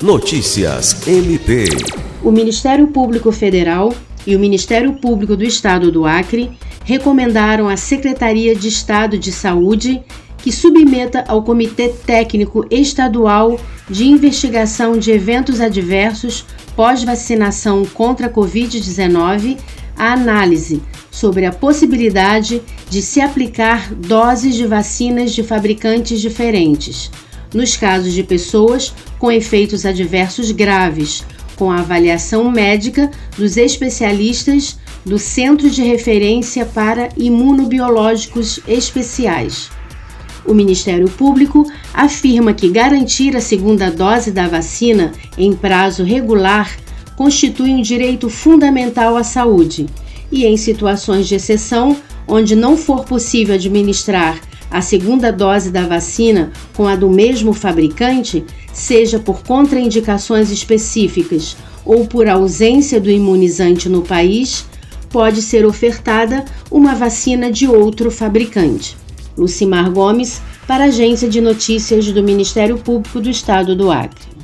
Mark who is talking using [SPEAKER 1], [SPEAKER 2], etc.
[SPEAKER 1] Notícias MP.
[SPEAKER 2] O Ministério Público Federal e o Ministério Público do Estado do Acre recomendaram à Secretaria de Estado de Saúde que submeta ao Comitê Técnico Estadual de Investigação de Eventos Adversos pós-vacinação contra a Covid-19 a análise sobre a possibilidade de se aplicar doses de vacinas de fabricantes diferentes, nos casos de pessoas com efeitos adversos graves, com a avaliação médica dos especialistas do Centro de Referência para Imunobiológicos Especiais. O Ministério Público afirma que garantir a segunda dose da vacina em prazo regular constitui um direito fundamental à saúde e, em situações de exceção, onde não for possível administrar a segunda dose da vacina com a do mesmo fabricante, seja por contraindicações específicas ou por ausência do imunizante no país, pode ser ofertada uma vacina de outro fabricante. Lucimar Gomes, para a Agência de Notícias do Ministério Público do Estado do Acre.